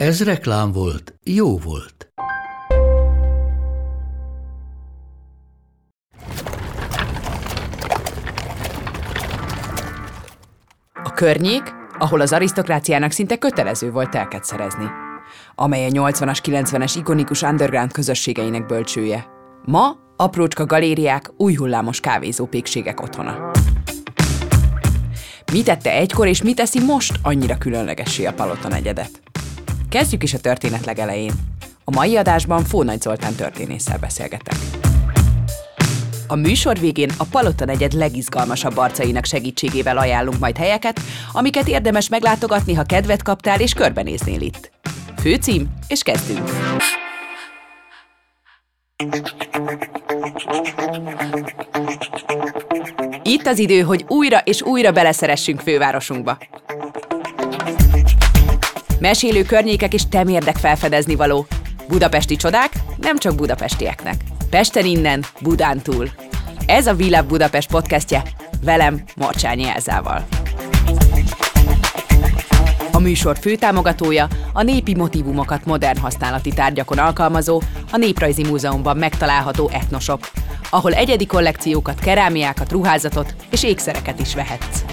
Ez reklám volt, jó volt. A környék, ahol az arisztokráciának szinte kötelező volt telket szerezni, amely a 80-as, 90-es ikonikus underground közösségeinek bölcsője. Ma aprócska galériák, új hullámos kávézópékségek otthona. Mi tette egykor, és mi teszi most annyira különlegessé a Palota negyedet? Kezdjük is a történet legelején. A mai adásban Fónagy Zoltán történésszel beszélgetek. A műsor végén a Palota negyed legizgalmasabb arcainak segítségével ajánlunk majd helyeket, amiket érdemes meglátogatni, ha kedvet kaptál és körbenéznél itt. Főcím, és kezdünk! Itt az idő, hogy újra és újra beleszeressünk fővárosunkba. Mesélő környékek és temérdek felfedezni való. Budapesti csodák nem csak budapestieknek. Pesten innen, Budán túl. Ez a Villa Budapest podcastje, velem, Marcsányi Elzával. A műsor főtámogatója a népi motivumokat modern használati tárgyakon alkalmazó, a Néprajzi Múzeumban megtalálható Etnosop, ahol egyedi kollekciókat, kerámiákat, ruházatot és ékszereket is vehetsz.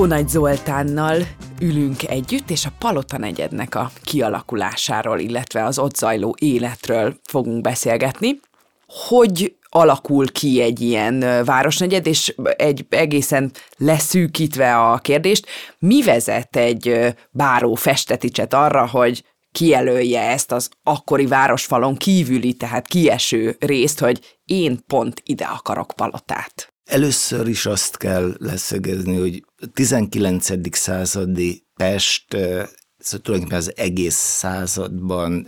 Fónagy Zoltánnal ülünk együtt, és a Palota negyednek a kialakulásáról, illetve az ott zajló életről fogunk beszélgetni. Hogy alakul ki egy ilyen városnegyed, és egy egészen leszűkítve a kérdést, mi vezet egy báró festeticset arra, hogy kijelölje ezt az akkori városfalon kívüli, tehát kieső részt, hogy én pont ide akarok palotát. Először is azt kell leszögezni, hogy 19. századi Pest szóval tulajdonképpen az egész században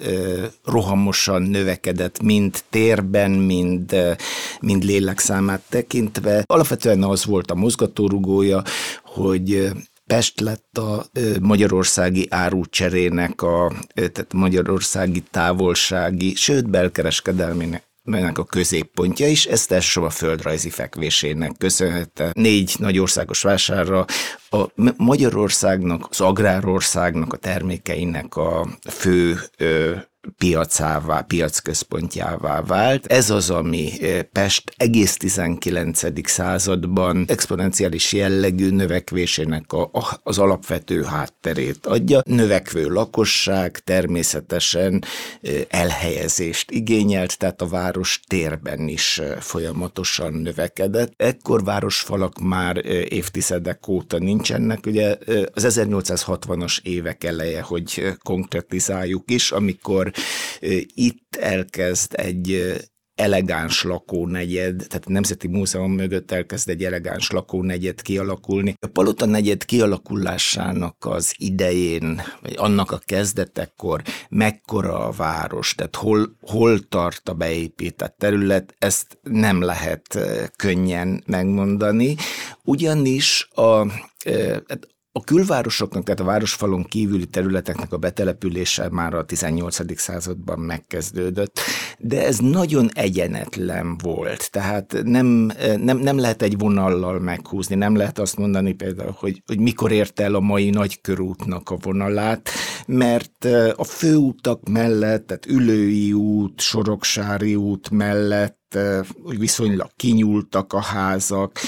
rohamosan növekedett, mind térben, mind, ö, mind lélekszámát tekintve. Alapvetően az volt a mozgatórugója, hogy Pest lett a magyarországi árucserének, a, tehát magyarországi távolsági, sőt belkereskedelmének melynek a középpontja is, ezt elsősorban a földrajzi fekvésének köszönhette. Négy nagy országos vásárra a Magyarországnak, az agrárországnak a termékeinek a fő ö, piacává, piacközpontjává vált. Ez az, ami Pest egész 19. században exponenciális jellegű növekvésének a, az alapvető hátterét adja. Növekvő lakosság természetesen elhelyezést igényelt, tehát a város térben is folyamatosan növekedett. Ekkor városfalak már évtizedek óta nincsenek. Ugye az 1860-as évek eleje, hogy konkretizáljuk is, amikor itt elkezd egy elegáns lakónegyed, tehát a Nemzeti Múzeum mögött elkezd egy elegáns lakónegyed kialakulni. A Palota negyed kialakulásának az idején, vagy annak a kezdetekor mekkora a város, tehát hol, hol tart a beépített terület, ezt nem lehet könnyen megmondani, ugyanis a, hát a külvárosoknak, tehát a városfalon kívüli területeknek a betelepülése már a 18. században megkezdődött, de ez nagyon egyenetlen volt, tehát nem, nem, nem lehet egy vonallal meghúzni, nem lehet azt mondani például, hogy, hogy mikor ért el a mai nagykörútnak a vonalát, mert a főútak mellett, tehát Ülői út, Soroksári út mellett hogy viszonylag kinyúltak a házak,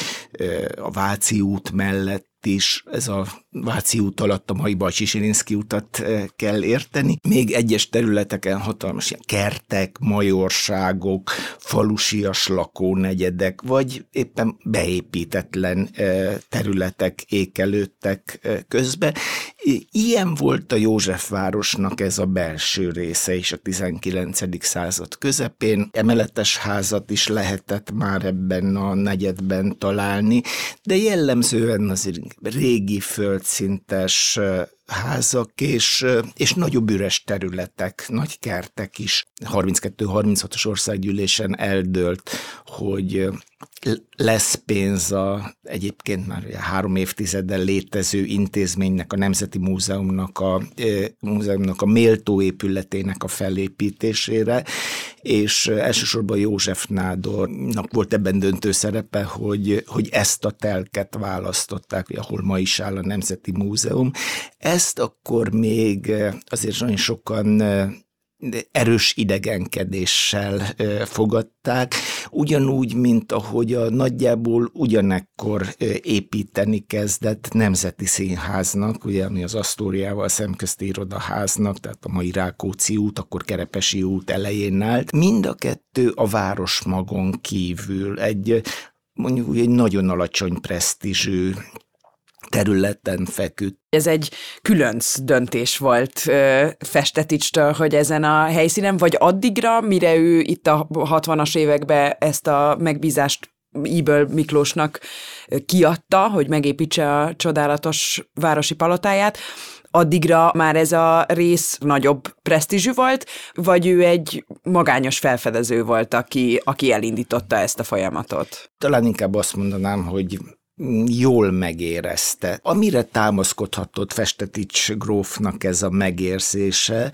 a Váci út mellett is ez a Váci út alatt a mai Bajcsisilinszki utat kell érteni. Még egyes területeken hatalmas ilyen kertek, majorságok, falusias lakónegyedek, vagy éppen beépítetlen területek ékelődtek közbe. Ilyen volt a Józsefvárosnak ez a belső része is a 19. század közepén. Emeletes házat is lehetett már ebben a negyedben találni, de jellemzően azért régi földszintes házak és, és nagyobb üres területek, nagy kertek is. 32-36-os országgyűlésen eldőlt, hogy lesz pénz a egyébként már három évtizeddel létező intézménynek, a Nemzeti Múzeumnak a, múzeumnak a méltó épületének a felépítésére, és elsősorban József Nádornak volt ebben döntő szerepe, hogy, hogy ezt a telket választották, ahol ma is áll a Nemzeti Múzeum. Ezt akkor még azért nagyon sokan erős idegenkedéssel fogadták, ugyanúgy, mint ahogy a nagyjából ugyanekkor építeni kezdett Nemzeti Színháznak, ugye, ami az Asztóriával szemközti irodaháznak, tehát a mai Rákóczi út, akkor Kerepesi út elején állt. Mind a kettő a városmagon kívül egy mondjuk egy nagyon alacsony presztízsű területen feküdt. Ez egy különc döntés volt Festeticstől, hogy ezen a helyszínen, vagy addigra, mire ő itt a 60-as években ezt a megbízást Íből Miklósnak kiadta, hogy megépítse a csodálatos városi palotáját, addigra már ez a rész nagyobb presztízsű volt, vagy ő egy magányos felfedező volt, aki, aki elindította ezt a folyamatot? Talán inkább azt mondanám, hogy jól megérezte. Amire támaszkodhatott Festetics grófnak ez a megérzése,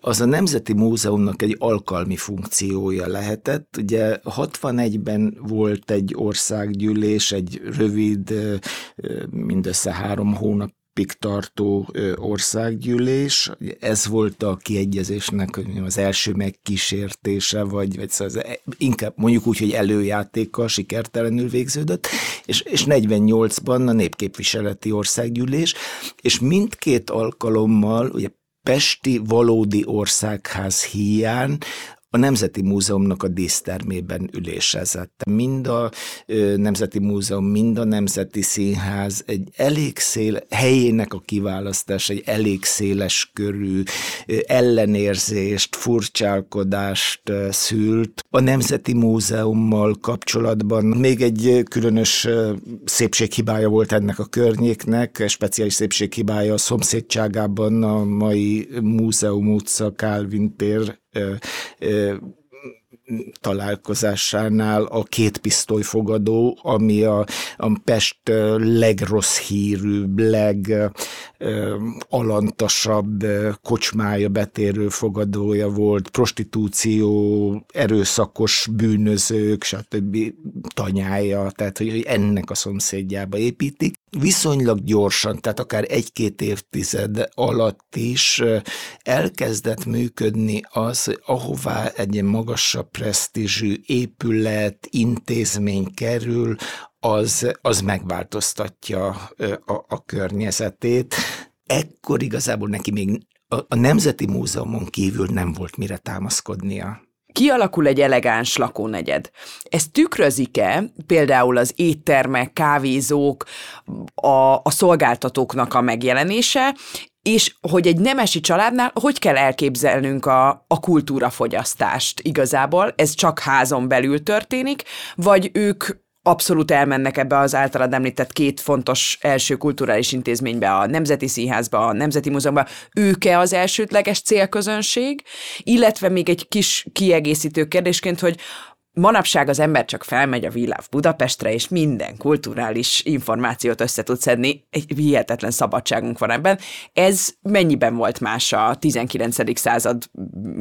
az a Nemzeti Múzeumnak egy alkalmi funkciója lehetett. Ugye 61-ben volt egy országgyűlés, egy rövid, mindössze három hónap napig tartó országgyűlés. Ez volt a kiegyezésnek az első megkísértése, vagy, vagy szóval e, inkább mondjuk úgy, hogy előjátéka sikertelenül végződött, és, és 48-ban a népképviseleti országgyűlés, és mindkét alkalommal, ugye Pesti valódi országház hiány a Nemzeti Múzeumnak a dísztermében ülésezett. Mind a Nemzeti Múzeum, mind a Nemzeti Színház egy elég szél, helyének a kiválasztás egy elég széles körű ellenérzést, furcsálkodást szült. A Nemzeti Múzeummal kapcsolatban még egy különös szépséghibája volt ennek a környéknek, speciális szépséghibája a szomszédságában a mai Múzeum utca, Calvin tér találkozásánál a két pisztolyfogadó, ami a, a Pest legrossz hírűbb, legalantasabb kocsmája, betérő fogadója volt, prostitúció, erőszakos bűnözők, stb. tanyája, tehát hogy ennek a szomszédjába építik. Viszonylag gyorsan, tehát akár egy-két évtized alatt is elkezdett működni az, ahová egy magasabb presztízsű épület, intézmény kerül, az, az megváltoztatja a, a környezetét. Ekkor igazából neki még a, a Nemzeti Múzeumon kívül nem volt mire támaszkodnia kialakul egy elegáns lakónegyed. Ez tükrözik-e például az éttermek, kávézók, a, a szolgáltatóknak a megjelenése, és hogy egy nemesi családnál hogy kell elképzelnünk a, a kultúrafogyasztást igazából, ez csak házon belül történik, vagy ők abszolút elmennek ebbe az általad említett két fontos első kulturális intézménybe, a Nemzeti Színházba, a Nemzeti Múzeumba, ők-e az elsődleges célközönség, illetve még egy kis kiegészítő kérdésként, hogy manapság az ember csak felmegy a Viláv Budapestre, és minden kulturális információt össze tud szedni, egy hihetetlen szabadságunk van ebben. Ez mennyiben volt más a 19. század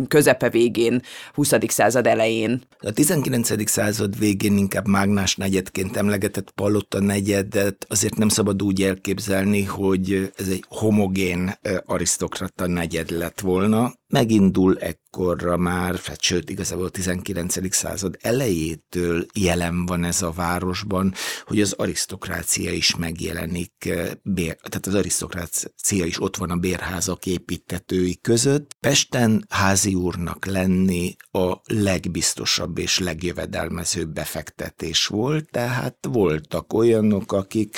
közepe végén, 20. század elején? A 19. század végén inkább mágnás negyedként emlegetett Palota negyedet azért nem szabad úgy elképzelni, hogy ez egy homogén arisztokrata negyed lett volna. Megindul ekkorra már, hát sőt, igazából a 19. század elejétől jelen van ez a városban, hogy az arisztokrácia is megjelenik, bér, tehát az arisztokrácia is ott van a bérházak építetői között. Pesten házi úrnak lenni a legbiztosabb és legjövedelmezőbb befektetés volt, tehát voltak olyanok, akik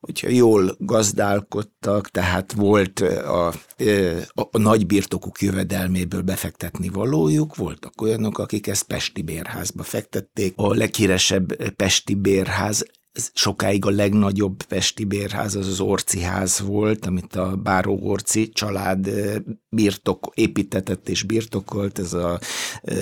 hogyha jól gazdálkodtak, tehát volt a, a, a nagy birtokuk jövedelméből befektetni valójuk, voltak olyanok, akik ezt Pesti bérházba fektették. A leghíresebb Pesti bérház sokáig a legnagyobb pesti bérház az az Orci ház volt, amit a Báró Orci család birtok, építetett és birtokolt, ez a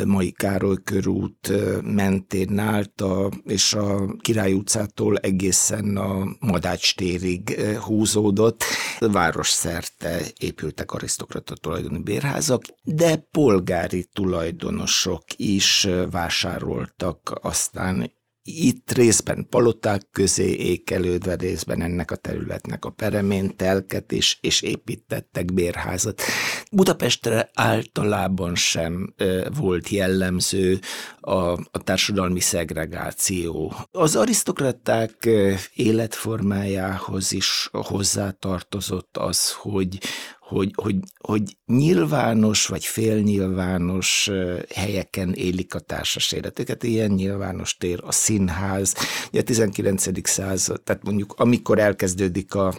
mai Károly körút mentén állt, a, és a Király utcától egészen a Madács térig húzódott. Város szerte épültek arisztokrata tulajdoni bérházak, de polgári tulajdonosok is vásároltak aztán itt részben paloták közé ékelődve, részben ennek a területnek a peremén telket is, és építettek bérházat. Budapestre általában sem volt jellemző a, a társadalmi szegregáció. Az arisztokraták életformájához is hozzátartozott az, hogy, hogy, hogy, hogy nyilvános vagy félnyilvános helyeken élik a társas életüket. Ilyen nyilvános tér a színház, ugye a 19. század, tehát mondjuk amikor elkezdődik a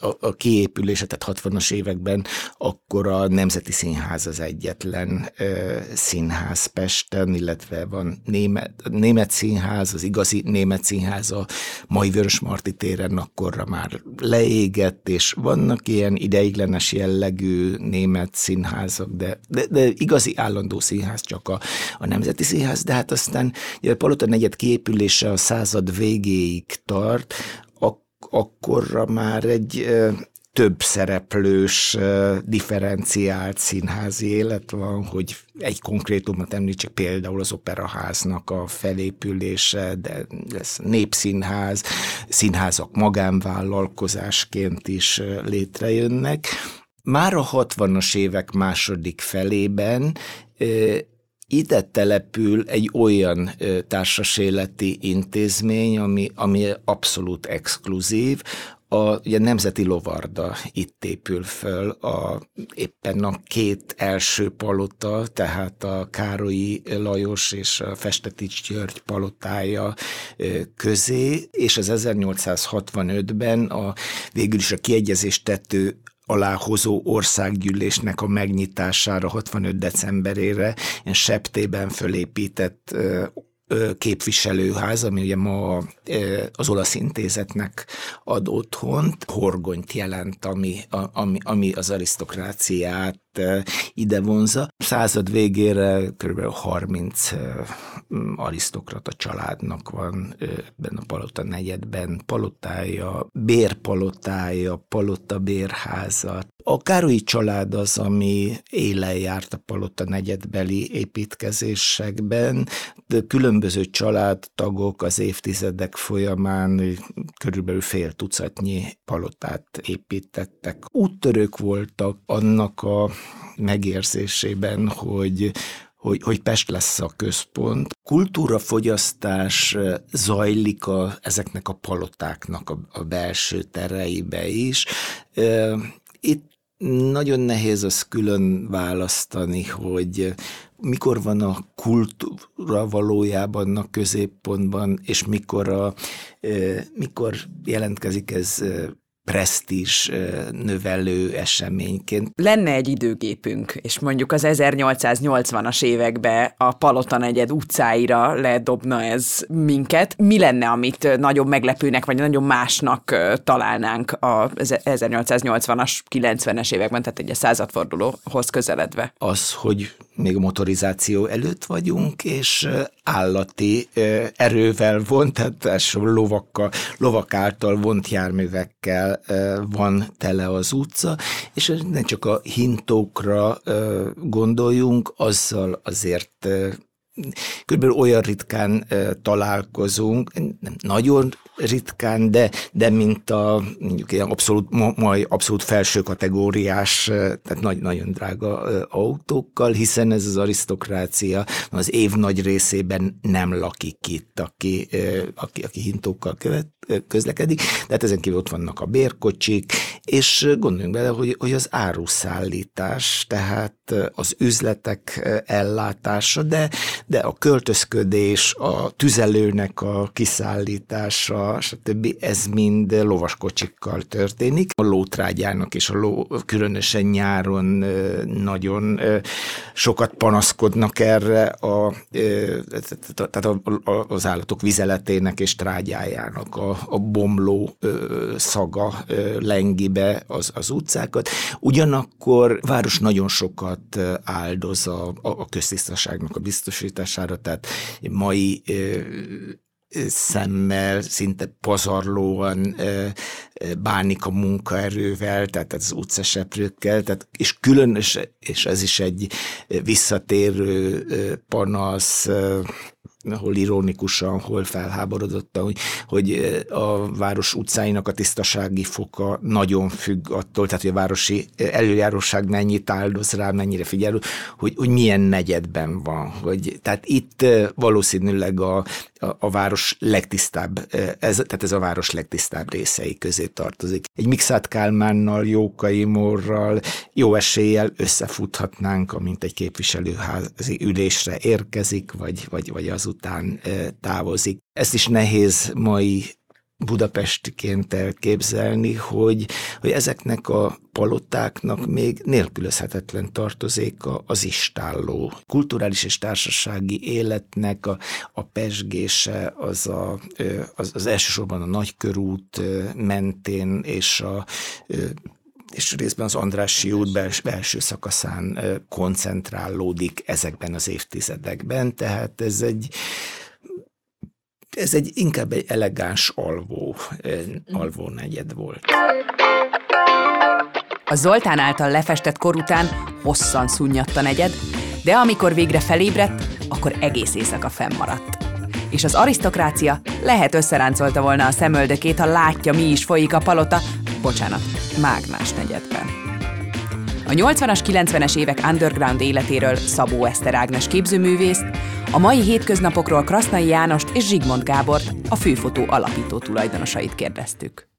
a, a kiépülése, tehát 60-as években, akkor a Nemzeti Színház az egyetlen ö, színház Pesten, illetve van német, német színház, az igazi német színház a mai Vörös Marti téren akkorra már leégett, és vannak ilyen ideiglenes jellegű német színházak, de, de, de igazi állandó színház csak a, a Nemzeti Színház, de hát aztán a Palota negyed kiépülése a század végéig tart, akkorra már egy több szereplős, differenciált színházi élet van, hogy egy konkrétumot említsek, például az operaháznak a felépülése, de lesz népszínház, színházak magánvállalkozásként is létrejönnek. Már a 60-as évek második felében ide települ egy olyan társaséleti intézmény, ami, ami abszolút exkluzív, a ugye, Nemzeti Lovarda itt épül föl, a, éppen a két első palota, tehát a Károlyi Lajos és a Festetics György palotája közé, és az 1865-ben a, végül is a kiegyezést tető aláhozó országgyűlésnek a megnyitására 65 decemberére ilyen septében fölépített képviselőház, ami ugye ma az olasz intézetnek ad otthont, horgonyt jelent, ami, ami, ami az arisztokráciát ide vonza. Század végére kb. 30 arisztokrata családnak van ebben a palota negyedben palotája, bérpalotája, palota bérháza. A Károlyi család az, ami élen járt a palota negyedbeli építkezésekben, de különböző családtagok az évtizedek folyamán körülbelül fél tucatnyi palotát építettek. Úttörők voltak annak a megérzésében, hogy hogy, hogy Pest lesz a központ. Kultúrafogyasztás zajlik a, ezeknek a palotáknak a, a belső tereibe is. Itt nagyon nehéz az külön választani, hogy mikor van a kultúra valójában a középpontban, és mikor, a, mikor jelentkezik ez presztízs növelő eseményként. Lenne egy időgépünk, és mondjuk az 1880-as évekbe a Palota negyed utcáira ledobna ez minket. Mi lenne, amit nagyobb meglepőnek, vagy nagyon másnak találnánk a 1880-as, 90-es években, tehát egy a századfordulóhoz közeledve? Az, hogy még motorizáció előtt vagyunk, és állati erővel vont, tehát lovakkal, lovak által vont járművekkel van tele az utca, és nem csak a hintókra gondoljunk, azzal azért körülbelül olyan ritkán találkozunk, nem nagyon ritkán, de, de mint a mondjuk ilyen abszolút, majd abszolút felső kategóriás, tehát nagy, nagyon drága autókkal, hiszen ez az arisztokrácia az év nagy részében nem lakik itt, aki, aki, aki hintókkal követ, közlekedik, tehát ezen kívül ott vannak a bérkocsik, és gondoljunk bele, hogy, hogy az áruszállítás, tehát az üzletek ellátása, de, de a költözködés, a tüzelőnek a kiszállítása, stb. ez mind lovaskocsikkal történik. A lótrágyának és a ló különösen nyáron nagyon sokat panaszkodnak erre a, tehát az állatok vizeletének és trágyájának a, a bomló szaga lengi be az, az utcákat. Ugyanakkor város nagyon sokat áldoz a, a köztisztaságnak a biztosítására, tehát mai szemmel, szinte pazarlóan bánik a munkaerővel, tehát az utcaseprőkkel, tehát, és különös, és ez is egy visszatérő panasz, hol ironikusan, hol felháborodottan, hogy, hogy a város utcáinak a tisztasági foka nagyon függ attól, tehát hogy a városi előjáróság mennyit áldoz rá, mennyire figyel, hogy, hogy milyen negyedben van. Hogy, tehát itt valószínűleg a, a, a város legtisztább, ez, tehát ez a város legtisztább részei közé tartozik. Egy Mixát Kálmánnal, Jókai Morral jó eséllyel összefuthatnánk, amint egy képviselőházi ülésre érkezik, vagy, vagy, vagy az után távozik. Ezt is nehéz mai budapestiként elképzelni, hogy, hogy ezeknek a palotáknak még nélkülözhetetlen tartozéka az istálló. Kulturális és társasági életnek a, a pesgése az, a, az, az elsősorban a nagykörút mentén és a és részben az Andrássy út bels, belső szakaszán koncentrálódik ezekben az évtizedekben, tehát ez egy ez egy inkább egy elegáns alvó, alvó negyed volt. A Zoltán által lefestett kor után hosszan szunnyadt a negyed, de amikor végre felébredt, akkor egész éjszaka fennmaradt. És az arisztokrácia lehet összeráncolta volna a szemöldökét, ha látja, mi is folyik a palota, bocsánat, Mágnás negyedben. A 80-as, 90-es évek underground életéről Szabó Eszter Ágnes képzőművészt, a mai hétköznapokról Krasznai Jánost és Zsigmond Gábort, a főfotó alapító tulajdonosait kérdeztük.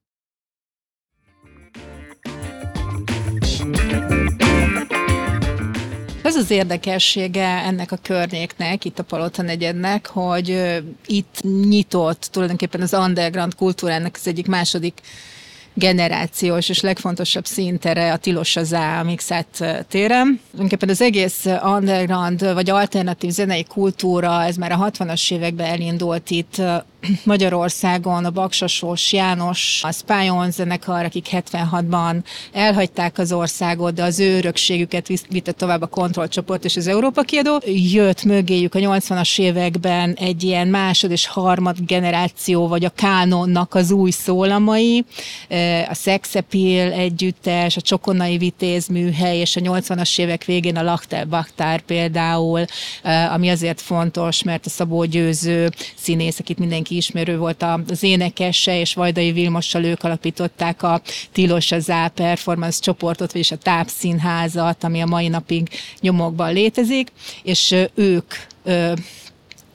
Ez az érdekessége ennek a környéknek, itt a Palota negyednek, hogy itt nyitott tulajdonképpen az underground kultúrának az egyik második generációs és legfontosabb szintere a Tilos az a Mixet téren. Tulajdonképpen az egész underground vagy alternatív zenei kultúra, ez már a 60-as években elindult itt Magyarországon, a Baksasós János, a Spion zenekar, akik 76-ban elhagyták az országot, de az ő örökségüket vitte tovább a kontrollcsoport és az Európa kiadó. Jött mögéjük a 80-as években egy ilyen másod és harmad generáció, vagy a kánonnak az új szólamai, a Sex Appeal együttes, a Csokonai Vitéz műhely, és a 80-as évek végén a Laktel Baktár például, ami azért fontos, mert a Szabó Győző színész, akit mindenki ismerő volt az énekese, és Vajdai Vilmossal ők alapították a Tilos az A Performance csoportot, vagyis a tápszínházat, ami a mai napig nyomokban létezik, és ők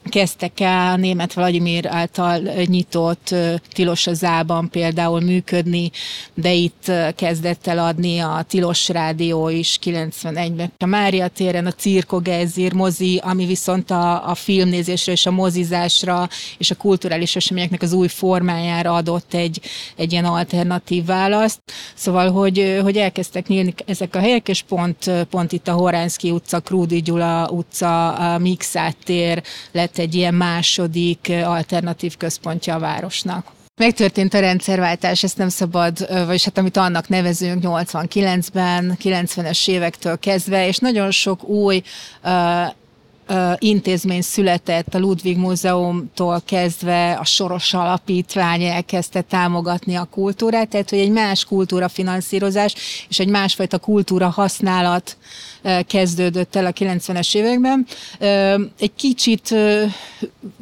kezdtek el német Vladimir által nyitott Tilos az Ában például működni, de itt kezdett el adni a Tilos Rádió is 91-ben. A Mária téren a Cirko Gezir mozi, ami viszont a, a filmnézésre és a mozizásra és a kulturális eseményeknek az új formájára adott egy, egy ilyen alternatív választ. Szóval, hogy, hogy elkezdtek nyílni ezek a helyek, és pont, pont itt a Horánszki utca, Krúdi Gyula utca, a Mixát tér lett egy ilyen második alternatív központja a városnak. Megtörtént a rendszerváltás, ezt nem szabad, vagyis hát amit annak nevezünk 89-ben, 90-es évektől kezdve, és nagyon sok új intézmény született, a Ludwig Múzeumtól kezdve a Soros Alapítvány elkezdte támogatni a kultúrát, tehát hogy egy más kultúra finanszírozás és egy másfajta kultúra használat kezdődött el a 90-es években. Egy kicsit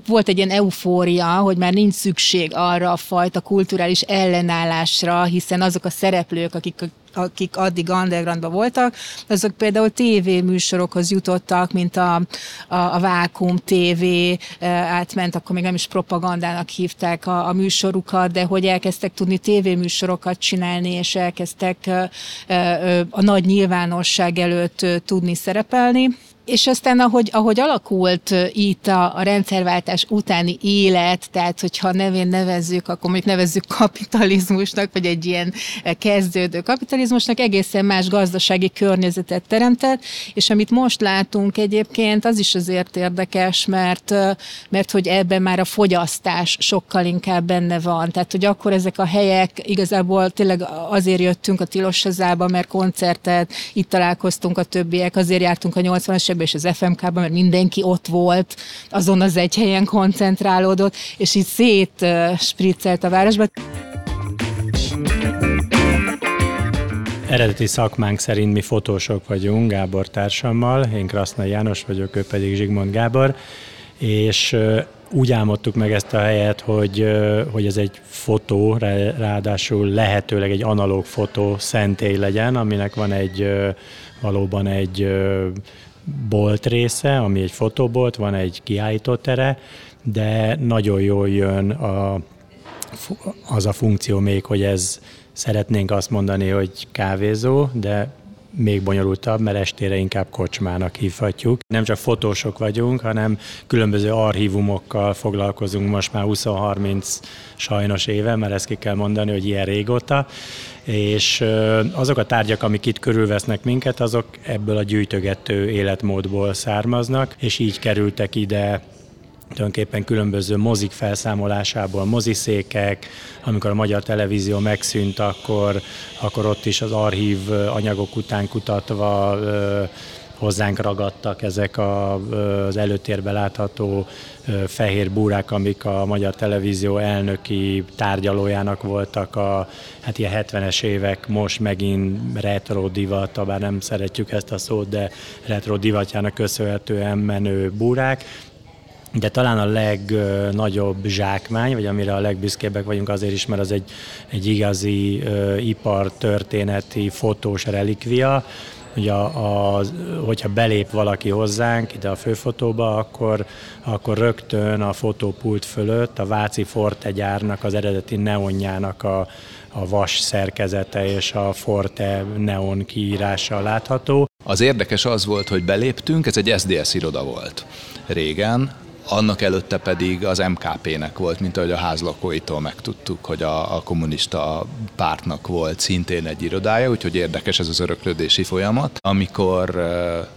volt egy ilyen eufória, hogy már nincs szükség arra a fajta kulturális ellenállásra, hiszen azok a szereplők, akik akik addig undergroundban voltak, azok például tévéműsorokhoz jutottak, mint a, a, a Vákum TV, átment, akkor még nem is propagandának hívták a, a műsorukat, de hogy elkezdtek tudni tévéműsorokat csinálni, és elkezdtek a nagy nyilvánosság előtt tudni szerepelni. És aztán, ahogy, ahogy alakult itt a, a rendszerváltás utáni élet, tehát hogyha nevén nevezzük, akkor mondjuk nevezzük kapitalizmusnak, vagy egy ilyen kezdődő kapitalizmusnak, egészen más gazdasági környezetet teremtett, és amit most látunk egyébként, az is azért érdekes, mert, mert hogy ebben már a fogyasztás sokkal inkább benne van. Tehát, hogy akkor ezek a helyek igazából tényleg azért jöttünk a Tilos mert koncertet, itt találkoztunk a többiek, azért jártunk a 80-as és az FMK-ban, mert mindenki ott volt, azon az egy helyen koncentrálódott, és így szét spriccelt a városba. Eredeti szakmánk szerint mi fotósok vagyunk, Gábor társammal, én Krasznai János vagyok, ő pedig Zsigmond Gábor, és úgy álmodtuk meg ezt a helyet, hogy, hogy ez egy fotó, ráadásul lehetőleg egy analóg fotó szentély legyen, aminek van egy valóban egy bolt része, ami egy fotobolt, van egy kiállítótere, de nagyon jól jön a, az a funkció még, hogy ez szeretnénk azt mondani, hogy kávézó, de még bonyolultabb, mert estére inkább kocsmának hívhatjuk. Nem csak fotósok vagyunk, hanem különböző archívumokkal foglalkozunk most már 20-30 sajnos éve, mert ezt ki kell mondani, hogy ilyen régóta, és azok a tárgyak, amik itt körülvesznek minket, azok ebből a gyűjtögető életmódból származnak, és így kerültek ide tulajdonképpen különböző mozik felszámolásából, moziszékek, amikor a magyar televízió megszűnt, akkor, akkor ott is az archív anyagok után kutatva hozzánk ragadtak ezek a, az előtérbe látható fehér búrák, amik a magyar televízió elnöki tárgyalójának voltak a hát ilyen 70-es évek, most megint retro divat, bár nem szeretjük ezt a szót, de retro divatjának köszönhetően menő búrák, de talán a legnagyobb zsákmány, vagy amire a legbüszkébbek vagyunk azért is, mert az egy, egy igazi uh, ipartörténeti fotós relikvia, hogy a, a, hogyha belép valaki hozzánk ide a főfotóba, akkor, akkor rögtön a fotópult fölött a Váci Forte gyárnak az eredeti neonjának a, a vas szerkezete és a Forte neon kiírása látható. Az érdekes az volt, hogy beléptünk, ez egy SDS iroda volt régen, annak előtte pedig az MKP-nek volt, mint ahogy a házlakóitól megtudtuk, hogy a, a kommunista pártnak volt szintén egy irodája, úgyhogy érdekes ez az öröklődési folyamat. Amikor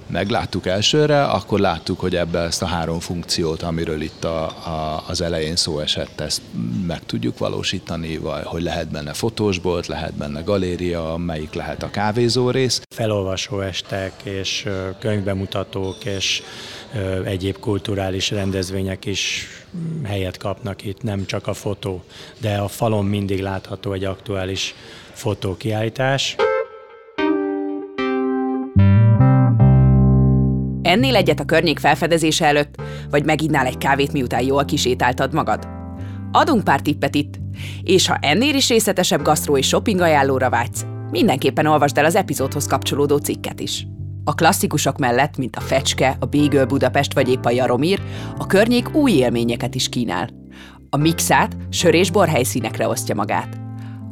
megláttuk elsőre, akkor láttuk, hogy ebbe ezt a három funkciót, amiről itt a, a, az elején szó esett, ezt meg tudjuk valósítani, vagy hogy lehet benne fotósbolt, lehet benne galéria, melyik lehet a kávézó rész. Felolvasó estek és könyvbemutatók és egyéb kulturális rendezvények is helyet kapnak itt, nem csak a fotó, de a falon mindig látható egy aktuális fotókiállítás. Ennél egyet a környék felfedezése előtt, vagy meginnál egy kávét, miután jól kisétáltad magad? Adunk pár tippet itt, és ha ennél is részletesebb gasztró és shopping ajánlóra vágysz, mindenképpen olvasd el az epizódhoz kapcsolódó cikket is. A klasszikusok mellett, mint a Fecske, a Bégöl Budapest vagy épp a Jaromír, a környék új élményeket is kínál. A mixát sör és borhelyszínekre osztja magát.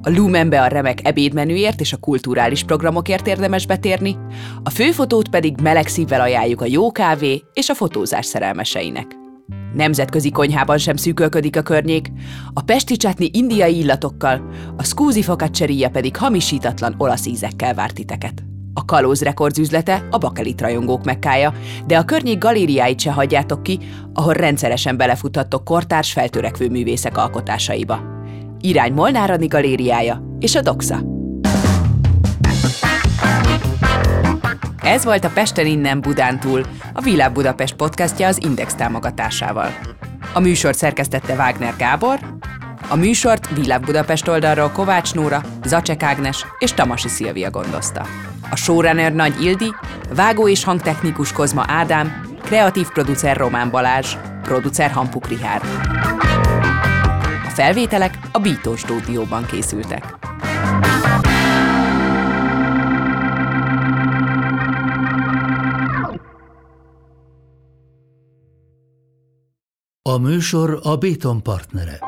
A Lumenbe a remek ebédmenüért és a kulturális programokért érdemes betérni, a főfotót pedig meleg szívvel ajánljuk a jó kávé és a fotózás szerelmeseinek. Nemzetközi konyhában sem szűkölködik a környék, a pesti csátni indiai illatokkal, a skúzi pedig hamisítatlan olasz ízekkel várt titeket. A Kalóz Records üzlete a bakelit rajongók mekkája, de a környék galériáit se hagyjátok ki, ahol rendszeresen belefuthattok kortárs feltörekvő művészek alkotásaiba. Irány Molnárani galériája és a Doxa. Ez volt a Pesten innen Budán túl, a Világ Budapest podcastja az Index támogatásával. A műsor szerkesztette Wagner Gábor, a műsort Világ Budapest oldalról Kovács Nóra, Zacek Ágnes és Tamasi Szilvia gondozta. A showrunner Nagy Ildi, vágó és hangtechnikus Kozma Ádám, kreatív producer Román Balázs, producer Hampuk Rihárd. A felvételek a Bító stúdióban készültek. A műsor a Béton partnere.